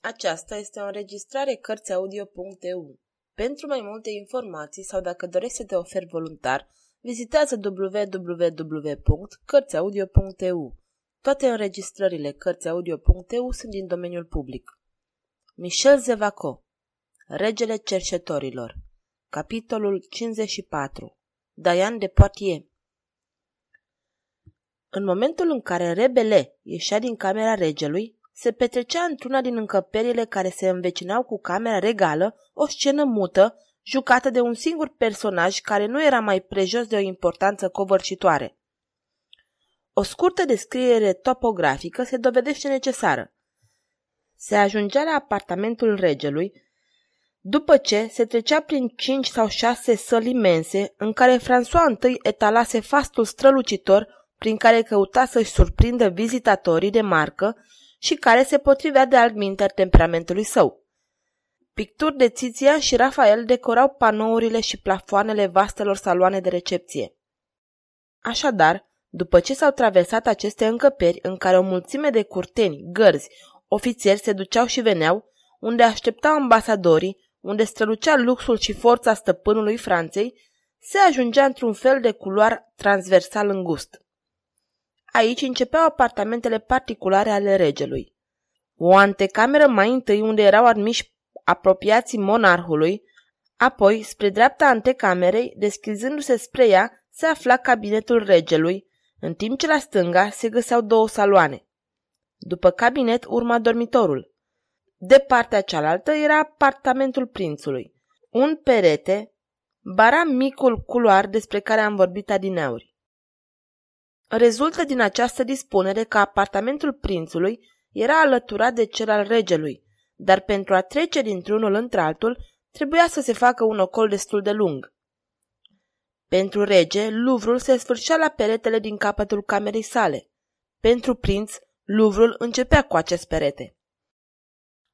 Aceasta este o înregistrare Cărțiaudio.eu. Pentru mai multe informații sau dacă dorești să te oferi voluntar, vizitează www.cărțiaudio.eu. Toate înregistrările Cărțiaudio.eu sunt din domeniul public. Michel Zevaco Regele cercetorilor Capitolul 54 Diane de Poitiers În momentul în care Rebele ieșea din camera regelui, se petrecea într-una din încăperile care se învecinau cu camera regală o scenă mută, jucată de un singur personaj care nu era mai prejos de o importanță covârșitoare. O scurtă descriere topografică se dovedește necesară. Se ajungea la apartamentul regelui, după ce se trecea prin cinci sau șase săli imense în care François I etalase fastul strălucitor prin care căuta să-și surprindă vizitatorii de marcă și care se potrivea de altminter temperamentului său. Picturi de Tizian și Rafael decorau panourile și plafoanele vastelor saloane de recepție. Așadar, după ce s-au traversat aceste încăperi în care o mulțime de curteni, gărzi, ofițeri se duceau și veneau, unde așteptau ambasadorii, unde strălucea luxul și forța stăpânului Franței, se ajungea într-un fel de culoar transversal îngust. Aici începeau apartamentele particulare ale regelui. O antecameră mai întâi unde erau admiși apropiații monarhului, apoi, spre dreapta antecamerei, deschizându-se spre ea, se afla cabinetul regelui, în timp ce la stânga se găseau două saloane. După cabinet urma dormitorul. De partea cealaltă era apartamentul prințului. Un perete bara micul culoar despre care am vorbit adineauri. Rezultă din această dispunere că apartamentul prințului era alăturat de cel al regelui, dar pentru a trece dintr-unul într-altul trebuia să se facă un ocol destul de lung. Pentru rege, luvrul se sfârșea la peretele din capătul camerei sale. Pentru prinț, luvrul începea cu acest perete.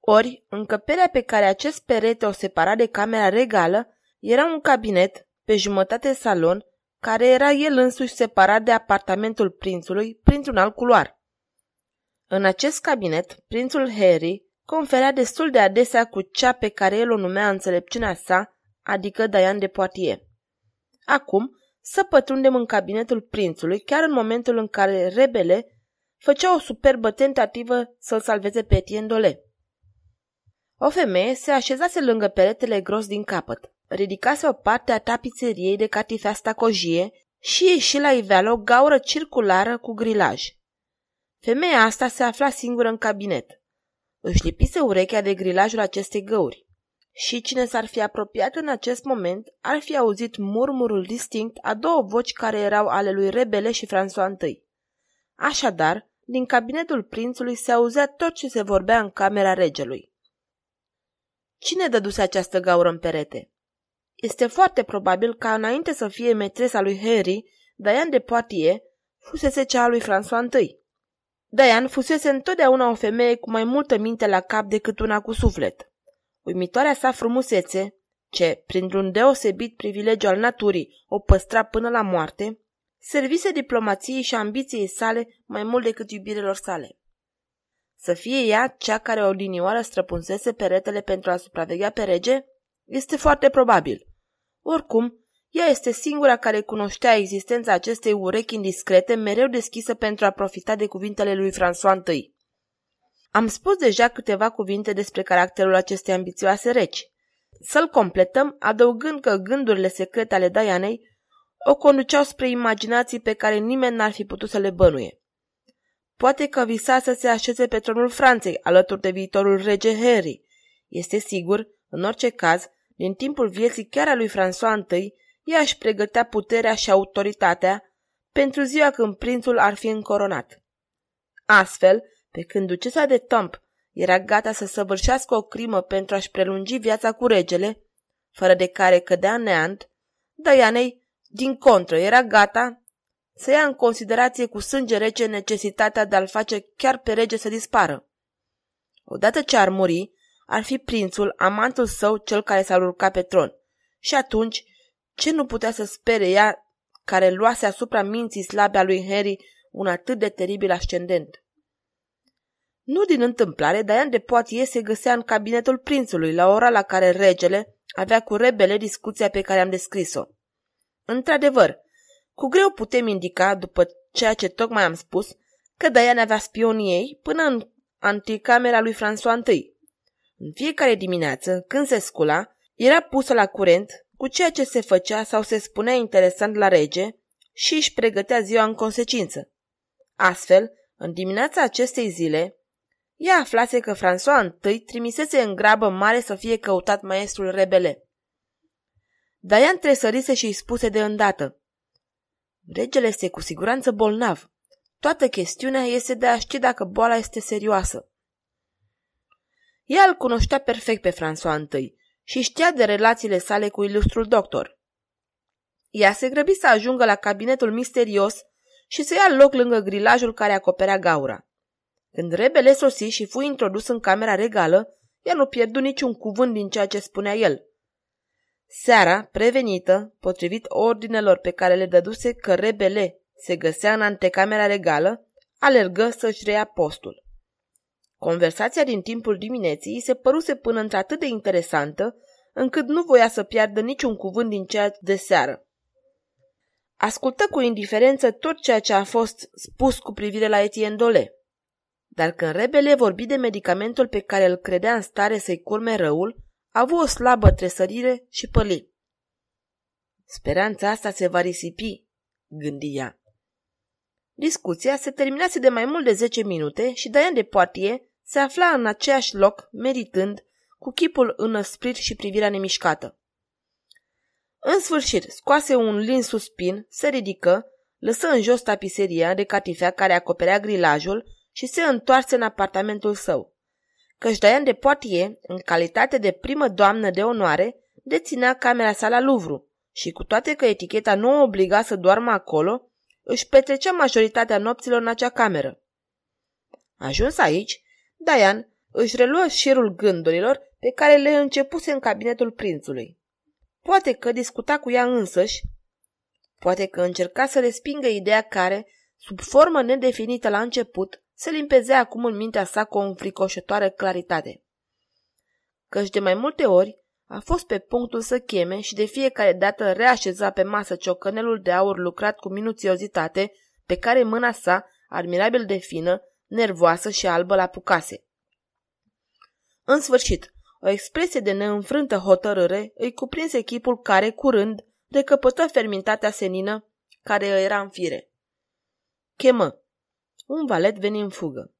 Ori, încăperea pe care acest perete o separa de camera regală era un cabinet, pe jumătate salon, care era el însuși separat de apartamentul prințului printr-un alt culoar. În acest cabinet, prințul Harry conferea destul de adesea cu cea pe care el o numea înțelepciunea sa, adică Diane de Poitiers. Acum, să pătrundem în cabinetul prințului chiar în momentul în care rebele făcea o superbă tentativă să-l salveze pe Etienne Dole. O femeie se așezase lângă peretele gros din capăt ridicase o parte a tapițeriei de catifea stacojie și ieși la iveală o gaură circulară cu grilaj. Femeia asta se afla singură în cabinet. Își lipise urechea de grilajul acestei găuri. Și cine s-ar fi apropiat în acest moment ar fi auzit murmurul distinct a două voci care erau ale lui Rebele și François I. Așadar, din cabinetul prințului se auzea tot ce se vorbea în camera regelui. Cine dăduse această gaură în perete? Este foarte probabil ca înainte să fie metresa lui Harry, Diane de Poitiers fusese cea a lui François I. Diane fusese întotdeauna o femeie cu mai multă minte la cap decât una cu suflet. Uimitoarea sa frumusețe, ce, printr-un deosebit privilegiu al naturii, o păstra până la moarte, servise diplomației și ambiției sale mai mult decât iubirelor sale. Să fie ea cea care o linioară străpunsese peretele pentru a supraveghea pe rege? Este foarte probabil. Oricum, ea este singura care cunoștea existența acestei urechi indiscrete, mereu deschisă pentru a profita de cuvintele lui François I. Am spus deja câteva cuvinte despre caracterul acestei ambițioase reci. Să-l completăm adăugând că gândurile secrete ale Dianei o conduceau spre imaginații pe care nimeni n-ar fi putut să le bănuie. Poate că visa să se așeze pe tronul Franței, alături de viitorul rege Harry. Este sigur, în orice caz, din timpul vieții chiar a lui François I, ea își pregătea puterea și autoritatea pentru ziua când prințul ar fi încoronat. Astfel, pe când ducesa de Tomp era gata să săvârșească o crimă pentru a-și prelungi viața cu regele, fără de care cădea în neant, Dianei, din contră, era gata să ia în considerație cu sânge rece necesitatea de a-l face chiar pe rege să dispară. Odată ce ar muri, ar fi prințul, amantul său, cel care s-ar urca pe tron. Și atunci, ce nu putea să spere ea care luase asupra minții slabe a lui Harry un atât de teribil ascendent? Nu din întâmplare, Diane de Poitiers se găsea în cabinetul prințului la ora la care regele avea cu rebele discuția pe care am descris-o. Într-adevăr, cu greu putem indica, după ceea ce tocmai am spus, că Diane avea spionii ei până în anticamera lui François I. În fiecare dimineață, când se scula, era pusă la curent cu ceea ce se făcea sau se spunea interesant la rege și își pregătea ziua în consecință. Astfel, în dimineața acestei zile, ea aflase că François I trimisese în grabă mare să fie căutat maestrul rebele. Diane tresărise și îi spuse de îndată. Regele este cu siguranță bolnav. Toată chestiunea este de a ști dacă boala este serioasă. Ea îl cunoștea perfect pe François I și știa de relațiile sale cu ilustrul doctor. Ea se grăbi să ajungă la cabinetul misterios și să ia loc lângă grilajul care acoperea gaura. Când rebele sosi și fu introdus în camera regală, ea nu pierdu niciun cuvânt din ceea ce spunea el. Seara, prevenită, potrivit ordinelor pe care le dăduse că rebele se găsea în antecamera regală, alergă să-și reia postul. Conversația din timpul dimineții se păruse până într-atât de interesantă, încât nu voia să piardă niciun cuvânt din ceea de seară. Ascultă cu indiferență tot ceea ce a fost spus cu privire la Etienne Dole. Dar când rebele vorbi de medicamentul pe care îl credea în stare să-i curme răul, a avut o slabă tresărire și păli. Speranța asta se va risipi, gândi ea. Discuția se terminase de mai mult de zece minute și Diane de Poitiers se afla în aceeași loc, meritând, cu chipul înăsprit și privirea nemișcată. În sfârșit, scoase un lin suspin, se ridică, lăsă în jos tapiseria de catifea care acoperea grilajul și se întoarse în apartamentul său. Căci Diane de Poitiers, în calitate de primă doamnă de onoare, deținea camera sa la Louvre și cu toate că eticheta nu o obliga să doarmă acolo, își petrecea majoritatea nopților în acea cameră. Ajuns aici, Diane își reluă șirul gândurilor pe care le începuse în cabinetul prințului. Poate că discuta cu ea însăși, poate că încerca să respingă ideea care, sub formă nedefinită la început, se limpezea acum în mintea sa cu o înfricoșătoare claritate. Căci de mai multe ori a fost pe punctul să cheme și de fiecare dată reașeza pe masă ciocănelul de aur lucrat cu minuțiozitate pe care mâna sa, admirabil de fină, nervoasă și albă la pucase. În sfârșit, o expresie de neînfrântă hotărâre îi cuprinse echipul care, curând, recăpătă fermitatea senină care îi era în fire. Chemă. Un valet veni în fugă.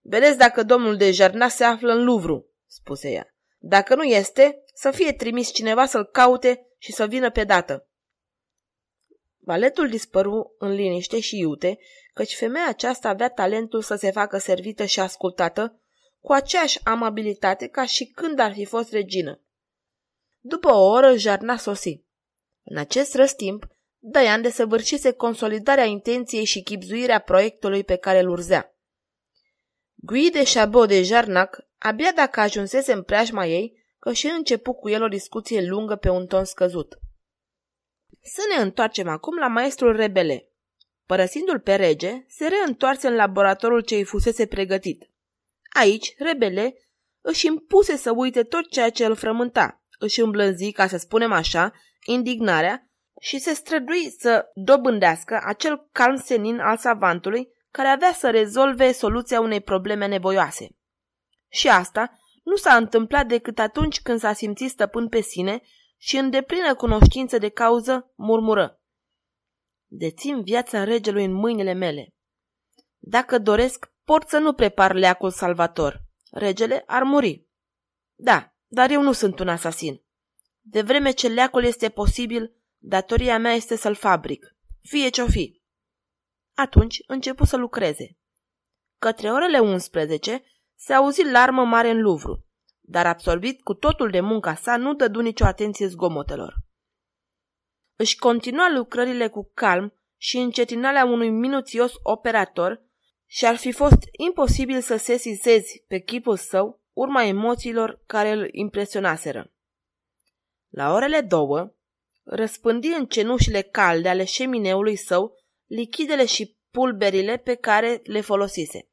Vedeți dacă domnul de Jarnas se află în Luvru, spuse ea. Dacă nu este, să fie trimis cineva să-l caute și să vină pe dată. Valetul dispăru în liniște și iute, căci femeia aceasta avea talentul să se facă servită și ascultată, cu aceeași amabilitate ca și când ar fi fost regină. După o oră, Jarna sosi. În acest răstimp, Daian desăvârșise consolidarea intenției și chipzuirea proiectului pe care îl urzea. Gui de Chabot de Jarnac, abia dacă ajunsese în preajma ei, că și începu cu el o discuție lungă pe un ton scăzut. Să ne întoarcem acum la maestrul rebele. Părăsindu-l pe rege, se reîntoarse în laboratorul ce îi fusese pregătit. Aici, rebele își impuse să uite tot ceea ce îl frământa, își îmblânzi, ca să spunem așa, indignarea și se strădui să dobândească acel calm senin al savantului care avea să rezolve soluția unei probleme nevoioase. Și asta nu s-a întâmplat decât atunci când s-a simțit stăpân pe sine și în deplină cunoștință de cauză murmură. Dețin viața regelui în mâinile mele. Dacă doresc, pot să nu prepar leacul salvator. Regele ar muri. Da, dar eu nu sunt un asasin. De vreme ce leacul este posibil, datoria mea este să-l fabric, fie ce-o fi. Atunci începu să lucreze. Către orele 11 se auzi larmă mare în Luvru dar absorbit cu totul de munca sa, nu dădu nicio atenție zgomotelor. Își continua lucrările cu calm și încetinalea unui minuțios operator și ar fi fost imposibil să se sesizezi pe chipul său urma emoțiilor care îl impresionaseră. La orele două, răspândi în cenușile calde ale șemineului său lichidele și pulberile pe care le folosise.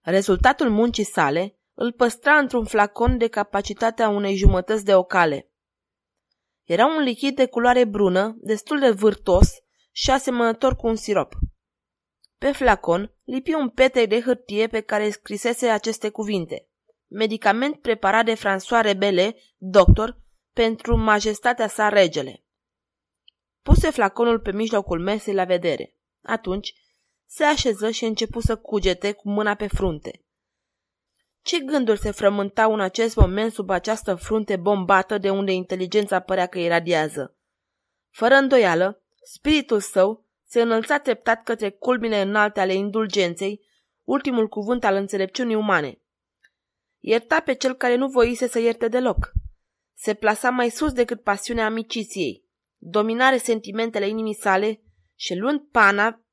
Rezultatul muncii sale îl păstra într-un flacon de capacitatea unei jumătăți de ocale. Era un lichid de culoare brună, destul de vârtos și asemănător cu un sirop. Pe flacon lipi un pete de hârtie pe care scrisese aceste cuvinte. Medicament preparat de François Rebele, doctor, pentru majestatea sa regele. Puse flaconul pe mijlocul mesei la vedere. Atunci se așeză și începu să cugete cu mâna pe frunte. Ce gânduri se frământau în acest moment sub această frunte bombată de unde inteligența părea că iradiază? Fără îndoială, spiritul său se înălța treptat către culmile înalte ale indulgenței, ultimul cuvânt al înțelepciunii umane. Ierta pe cel care nu voise să ierte deloc. Se plasa mai sus decât pasiunea amiciției, dominare sentimentele inimii sale și luând pana,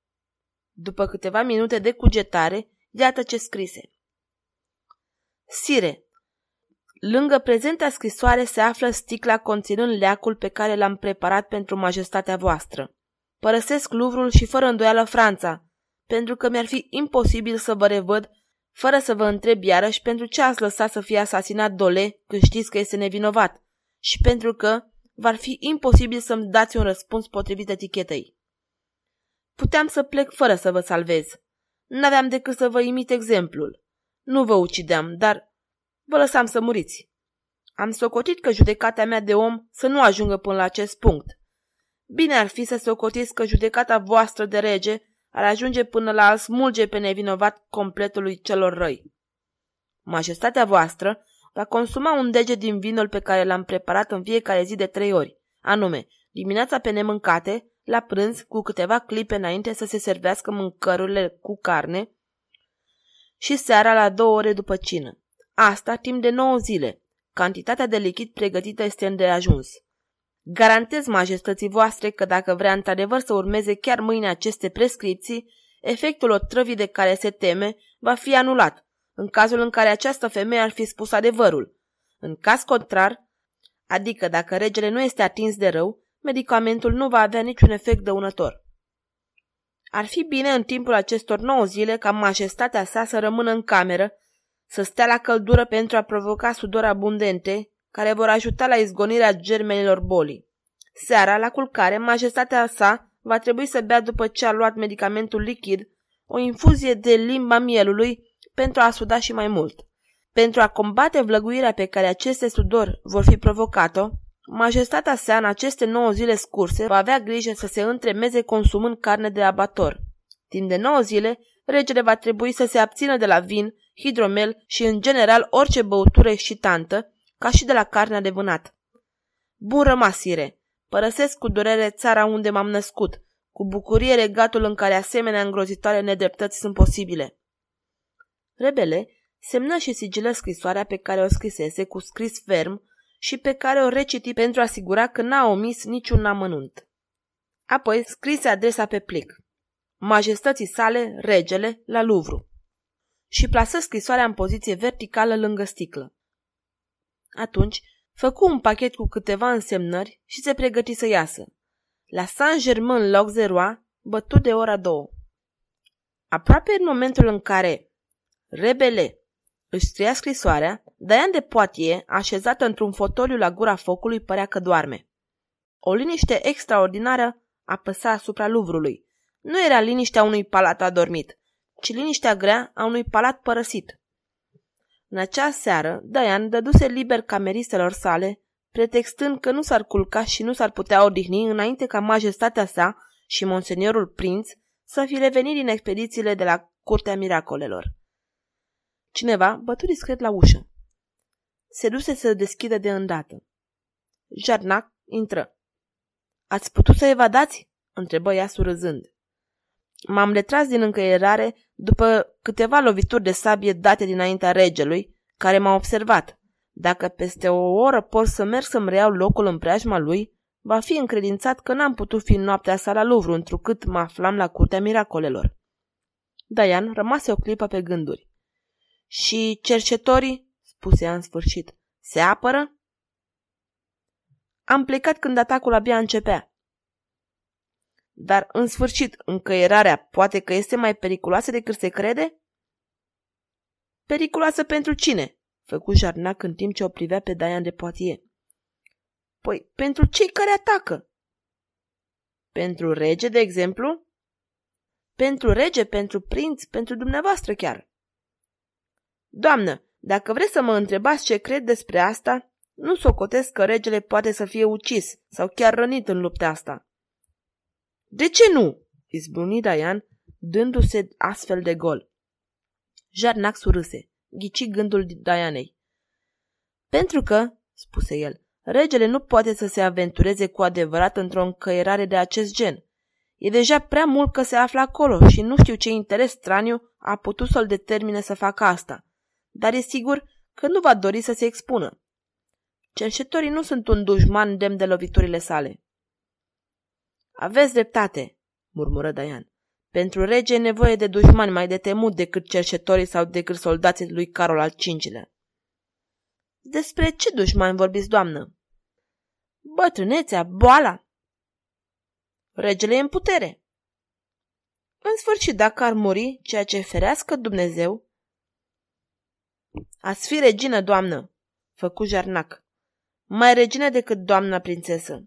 după câteva minute de cugetare, iată ce scrise. Sire, lângă prezenta scrisoare se află sticla conținând leacul pe care l-am preparat pentru majestatea voastră. Părăsesc Luvrul și fără îndoială Franța, pentru că mi-ar fi imposibil să vă revăd fără să vă întreb iarăși pentru ce ați lăsat să fie asasinat Dole când știți că este nevinovat și pentru că v-ar fi imposibil să-mi dați un răspuns potrivit etichetei. Puteam să plec fără să vă salvez. N-aveam decât să vă imit exemplul. Nu vă ucideam, dar vă lăsam să muriți. Am socotit că judecata mea de om să nu ajungă până la acest punct. Bine ar fi să socotiți că judecata voastră de rege ar ajunge până la a smulge pe nevinovat completului celor răi. Majestatea voastră va consuma un deget din vinul pe care l-am preparat în fiecare zi de trei ori, anume, dimineața pe nemâncate, la prânz, cu câteva clipe înainte să se servească mâncărurile cu carne și seara la două ore după cină. Asta timp de nouă zile. Cantitatea de lichid pregătită este îndeajuns. Garantez majestății voastre că dacă vrea într-adevăr să urmeze chiar mâine aceste prescripții, efectul otrăvii de care se teme va fi anulat, în cazul în care această femeie ar fi spus adevărul. În caz contrar, adică dacă regele nu este atins de rău, medicamentul nu va avea niciun efect dăunător. Ar fi bine în timpul acestor nouă zile ca majestatea sa să rămână în cameră, să stea la căldură pentru a provoca sudor abundente, care vor ajuta la izgonirea germenilor bolii. Seara, la culcare, majestatea sa va trebui să bea după ce a luat medicamentul lichid o infuzie de limba mielului pentru a suda și mai mult. Pentru a combate vlăguirea pe care aceste sudori vor fi provocat-o, majestatea sa în aceste nouă zile scurse va avea grijă să se întremeze consumând carne de abator. Timp de nouă zile, regele va trebui să se abțină de la vin, hidromel și în general orice băutură excitantă, ca și de la carnea de vânat. Bun rămasire! Părăsesc cu durere țara unde m-am născut, cu bucurie regatul în care asemenea îngrozitoare nedreptăți sunt posibile. Rebele semnă și sigilă scrisoarea pe care o scrisese cu scris ferm și pe care o reciti pentru a asigura că n-a omis niciun amănunt. Apoi scrise adresa pe plic. Majestății sale, regele, la Luvru. Și plasă scrisoarea în poziție verticală lângă sticlă. Atunci, făcu un pachet cu câteva însemnări și se pregăti să iasă. La Saint-Germain-l'Auxerrois bătu de ora două. Aproape în momentul în care Rebele își scria scrisoarea, Diane de Poitiers, așezată într-un fotoliu la gura focului, părea că doarme. O liniște extraordinară apăsa asupra Luvrului. Nu era liniștea unui palat adormit, ci liniștea grea a unui palat părăsit. În acea seară, Diane dăduse liber cameristelor sale, pretextând că nu s-ar culca și nu s-ar putea odihni înainte ca majestatea sa și monseniorul prinț să fi revenit din expedițiile de la Curtea Miracolelor. Cineva bătu discret la ușă. Se duse să deschidă de îndată. Jarnac intră. Ați putut să evadați?" întrebă ea surâzând. M-am retras din încăierare după câteva lovituri de sabie date dinaintea regelui, care m-a observat. Dacă peste o oră pot să merg să-mi reiau locul în preajma lui, va fi încredințat că n-am putut fi în noaptea sa la Louvre, întrucât mă aflam la curtea miracolelor. Diane rămase o clipă pe gânduri. Și cercetorii, spuse ea în sfârșit, se apără? Am plecat când atacul abia începea. Dar, în sfârșit, încăierarea poate că este mai periculoasă decât se crede? Periculoasă pentru cine? Făcu Jarnac în timp ce o privea pe Diane de Poitiers. Păi, pentru cei care atacă. Pentru rege, de exemplu? Pentru rege, pentru prinț, pentru dumneavoastră chiar. Doamnă, dacă vreți să mă întrebați ce cred despre asta, nu socotesc că regele poate să fie ucis sau chiar rănit în lupta asta. De ce nu? izbuni Dian, dându-se astfel de gol. Jarnac surâse, ghici gândul Dianei. Pentru că, spuse el, regele nu poate să se aventureze cu adevărat într-o încăierare de acest gen. E deja prea mult că se află acolo și nu știu ce interes straniu a putut să-l determine să facă asta. Dar e sigur că nu va dori să se expună. Cerșetorii nu sunt un dușman demn de loviturile sale. Aveți dreptate, murmură Daian. Pentru rege e nevoie de dușmani mai de temut decât cerșetorii sau decât soldații lui Carol al V-lea. Despre ce dușmani vorbiți, doamnă? Bătrânețea, boala. Regele e în putere. În sfârșit, dacă ar muri, ceea ce ferească Dumnezeu... Ați fi regină, doamnă, făcu Jarnac. Mai regină decât doamna prințesă.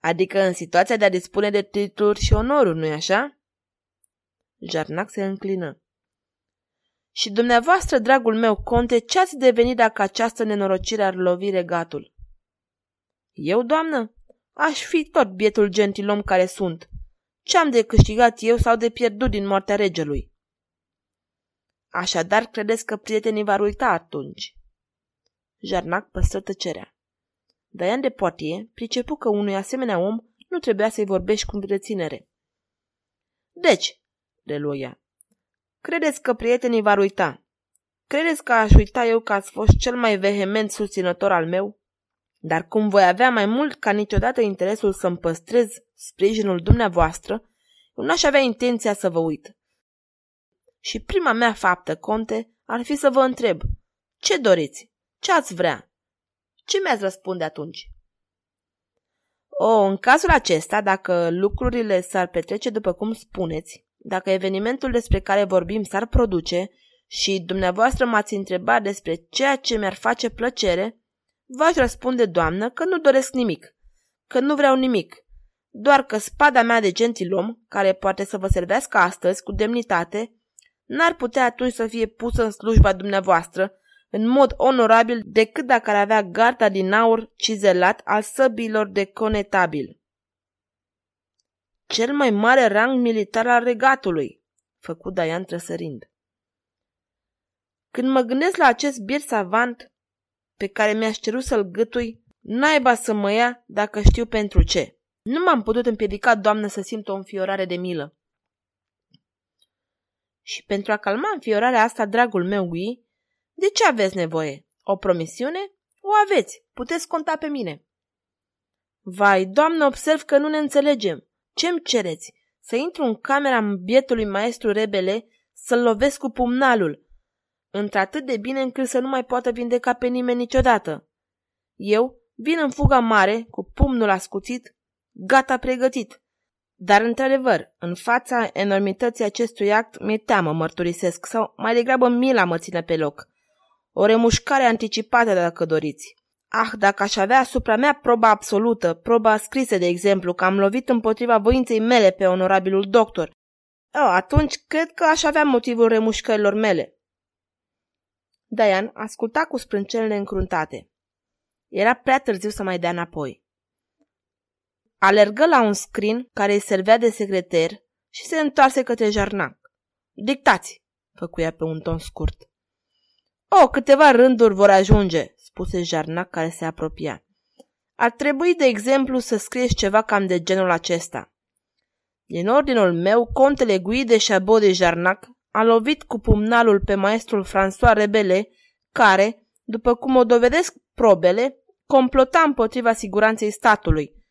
Adică în situația de a dispune de titluri și onoruri, nu-i așa? Jarnac se înclină. Și dumneavoastră, dragul meu conte, ce ați devenit dacă această nenorocire ar lovi regatul? Eu, doamnă? Aș fi tot bietul gentilom care sunt. Ce am de câștigat eu sau de pierdut din moartea regelui? Așadar, credeți că prietenii v-ar uita atunci? Jarnac păstră tăcerea. Daian de Poitiers pricepu că unui asemenea om nu trebuia să-i vorbești cu reținere. Deci, reluă ea, credeți că prietenii v-ar uita? Credeți că aș uita eu că ați fost cel mai vehement susținător al meu? Dar cum voi avea mai mult ca niciodată interesul să-mi păstrez sprijinul dumneavoastră, eu n-aș avea intenția să vă uit. Și prima mea faptă, conte, ar fi să vă întreb, ce doriți? Ce ați vrea? Ce mi-ați răspunde atunci? O, în cazul acesta, dacă lucrurile s-ar petrece după cum spuneți, dacă evenimentul despre care vorbim s-ar produce și dumneavoastră m-ați întrebat despre ceea ce mi-ar face plăcere, v-aș răspunde, doamnă, că nu doresc nimic, că nu vreau nimic, doar că spada mea de gentilom, care poate să vă servească astăzi cu demnitate, n-ar putea atunci să fie pusă în slujba dumneavoastră în mod onorabil decât dacă ar avea garda din aur cizelat al săbilor de conetabil. Cel mai mare rang militar al regatului, făcu Daian trăsărind. Când mă gândesc la acest bier savant pe care mi-aș cerut să-l gâtui, naiba să mă ia dacă știu pentru ce. Nu m-am putut împiedica, doamnă, să simt o înfiorare de milă. Și pentru a calma înfiorarea asta, dragul meu, Gui, de ce aveți nevoie? O promisiune? O aveți. Puteți conta pe mine. Vai, doamnă, observ că nu ne înțelegem. Ce-mi cereți? Să intru în camera bietului maestru rebele, să-l lovesc cu pumnalul, într-atât de bine încât să nu mai poată vindeca pe nimeni niciodată. Eu vin în fuga mare, cu pumnul ascuțit, gata pregătit. Dar, într-adevăr, în fața enormității acestui act, mi-e teamă, mărturisesc, sau mai degrabă mila mă ține pe loc. O remușcare anticipată, dacă doriți. Ah, dacă aș avea asupra mea proba absolută, proba scrisă, de exemplu, că am lovit împotriva voinței mele pe onorabilul doctor, oh, atunci cred că aș avea motivul remușcărilor mele. Diane asculta cu sprâncenele încruntate. Era prea târziu să mai dea înapoi. Alergă la un scrin care îi servea de secreter și se întoarse către jarnac. Dictați, făcuia pe un ton scurt. O, câteva rânduri vor ajunge, spuse Jarnac care se apropia. Ar trebui, de exemplu, să scrieți ceva cam de genul acesta. Din ordinul meu, contele Gui de Chabot de Jarnac a lovit cu pumnalul pe maestrul François Rebele, care, după cum o dovedesc probele, complota împotriva siguranței statului.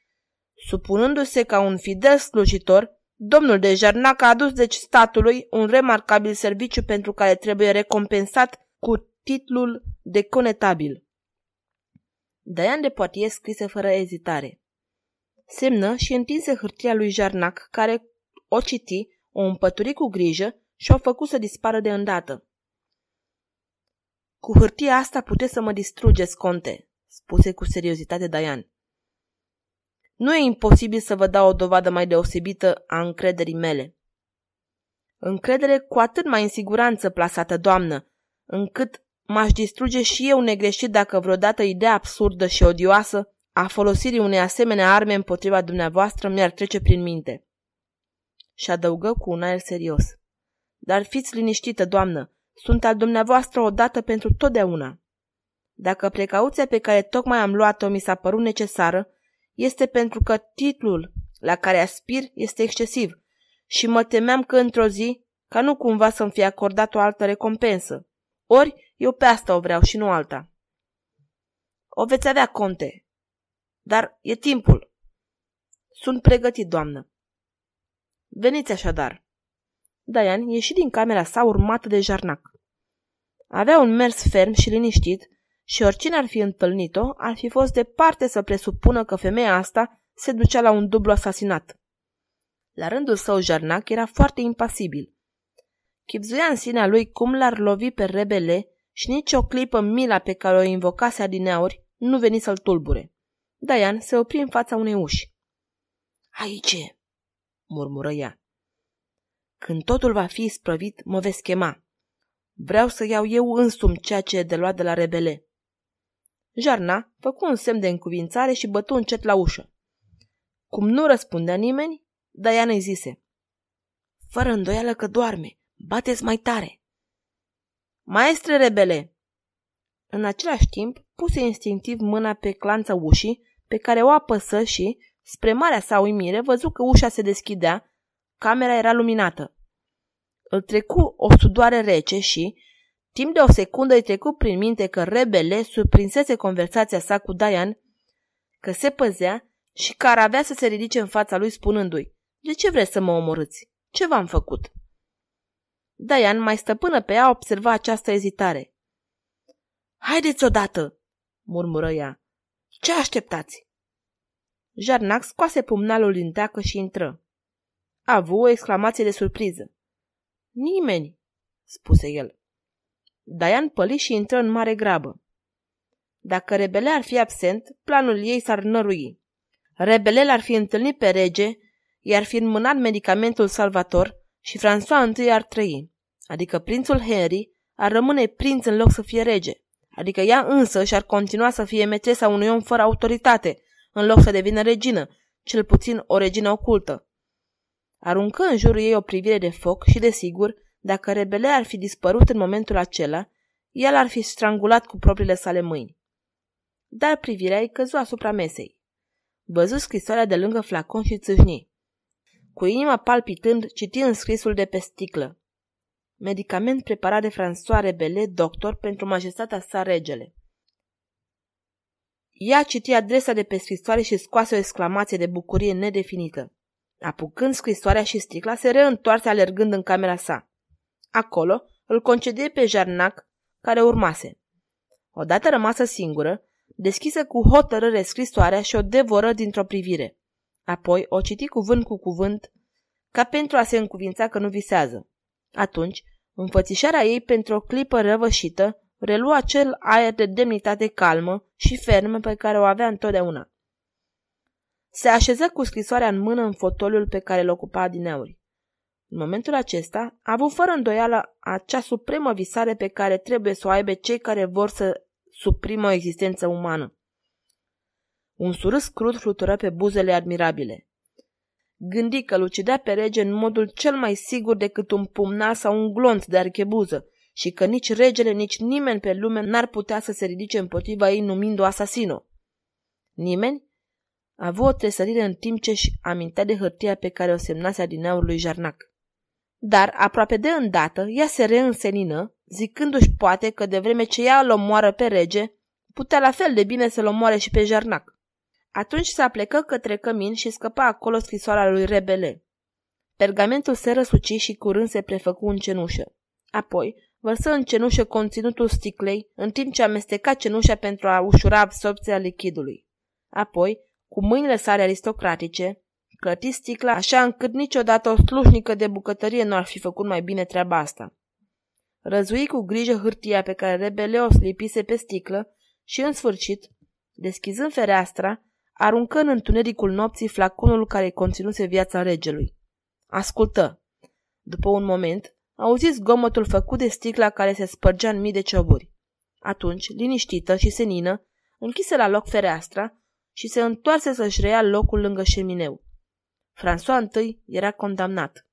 Supunându-se ca un fidel slujitor, domnul de Jarnac a adus deci statului un remarcabil serviciu pentru care trebuie recompensat cu titlul de conetabil. Daian de Poitiers scrise fără ezitare. Semnă și întinse hârtia lui Jarnac, care o citi, o împături cu grijă și o făcut să dispară de îndată. Cu hârtia asta puteți să mă distrugeți, conte, spuse cu seriozitate Diane. Nu e imposibil să vă dau o dovadă mai deosebită a încrederii mele. Încredere cu atât mai în siguranță plasată, doamnă, încât m-aș distruge și eu negreșit dacă vreodată ideea absurdă și odioasă a folosirii unei asemenea arme împotriva dumneavoastră mi-ar trece prin minte. Și adăugă cu un aer serios. Dar fiți liniștită, doamnă, sunt al dumneavoastră odată pentru totdeauna. Dacă precauția pe care tocmai am luat-o mi s-a părut necesară, este pentru că titlul la care aspir este excesiv și mă temeam că într-o zi, ca nu cumva să-mi fie acordat o altă recompensă. Ori eu pe asta o vreau și nu alta. O veți avea, conte. Dar e timpul. Sunt pregătit, doamnă. Veniți așadar. Diane ieși din camera sa urmată de jarnac. Avea un mers ferm și liniștit și oricine ar fi întâlnit-o, ar fi fost departe să presupună că femeia asta se ducea la un dublu asasinat. La rândul său, Jarnac era foarte impasibil. Chipzuia în sinea lui cum l-ar lovi pe rebele și nici o clipă mila pe care o invocase adineauri nu veni să-l tulbure. Diane se opri în fața unei uși. Aici, murmură ea. Când totul va fi sprăvit, mă veți chema. Vreau să iau eu însumi ceea ce e de luat de la rebele. Jarna făcu un semn de încuvințare și bătu încet la ușă. Cum nu răspundea nimeni, Diana îi zise. Fără îndoială că doarme, bateți mai tare. Maestre rebele! În același timp, puse instinctiv mâna pe clanța ușii, pe care o apăsă și, spre marea sa uimire, văzu că ușa se deschidea, camera era luminată. Îl trecu o sudoare rece și, timp de o secundă îi trecu prin minte că rebele surprinsese conversația sa cu Diane, că se păzea și că ar avea să se ridice în fața lui spunându-i De ce vreți să mă omorâți? Ce v-am făcut?" Diane, mai stăpână pe ea, observa această ezitare. Haideți odată!" murmură ea. Ce așteptați?" Jarnac scoase pumnalul din teacă și intră. A avut o exclamație de surpriză. Nimeni, spuse el. Diane păli și intră în mare grabă. Dacă rebele ar fi absent, planul ei s-ar nărui. Rebelele ar fi întâlnit pe rege, i-ar fi înmânat medicamentul salvator și François I ar trăi, adică prințul Henry ar rămâne prinț în loc să fie rege, adică ea însă și-ar continua să fie metresa unui om fără autoritate, în loc să devină regină, cel puțin o regină ocultă. Aruncă în jurul ei o privire de foc și, desigur, dacă rebele ar fi dispărut în momentul acela, el ar fi strangulat cu propriile sale mâini. Dar privirea ei căzu asupra mesei. Văzu scrisoarea de lângă flacon și țâșni. Cu inima palpitând, citi înscrisul de pe sticlă. Medicament preparat de François Rebele, doctor, pentru majestatea sa regele. Ea citi adresa de pe scrisoare și scoase o exclamație de bucurie nedefinită. Apucând scrisoarea și sticla, se reîntoarse alergând în camera sa. Acolo îl concedie pe Jarnac, care urmase. Odată rămasă singură, deschise cu hotărâre scrisoarea și o devoră dintr-o privire. Apoi o citi cuvânt cu cuvânt, ca pentru a se încuvința că nu visează. Atunci, înfățișarea ei pentru o clipă răvășită, relua acel aer de demnitate calmă și fermă pe care o avea întotdeauna. Se așeză cu scrisoarea în mână în fotoliul pe care îl ocupa dineauri. În momentul acesta, a avut fără îndoială acea supremă visare pe care trebuie să o aibă cei care vor să suprimă o existență umană. Un surâs crud flutură pe buzele admirabile. Gândi că lucidea pe rege în modul cel mai sigur decât un pumnal sau un glonț de archebuză și că nici regele, nici nimeni pe lume n-ar putea să se ridice împotriva ei numindu-o asasino. Nimeni? A avut o tresărire în timp ce-și amintea de hârtia pe care o semnase adineaul lui Jarnac. Dar, aproape de îndată, ea se reînsenină, zicându-și poate că de vreme ce ea îl omoară pe rege, putea la fel de bine să-l omoare și pe Jarnac. Atunci se aplecă către cămin și scăpa acolo scrisoarea lui Rebele. Pergamentul se răsuci și curând se prefăcu în cenușă. Apoi, vărsă în cenușă conținutul sticlei, în timp ce amesteca cenușa pentru a ușura absorpția lichidului. Apoi, cu mâinile sale aristocratice, clăti sticla așa încât niciodată o slujnică de bucătărie nu ar fi făcut mai bine treaba asta. Răzui cu grijă hârtia pe care rebeleos lipise pe sticlă și, în sfârșit, deschizând fereastra, aruncă în întunericul nopții flaconul care conținuse viața regelui. Ascultă. După un moment, auzi zgomotul făcut de sticla care se spărgea în mii de cioburi. Atunci, liniștită și senină, închise la loc fereastra și se întoarse să-și reia locul lângă șemineu. François I era condamnat.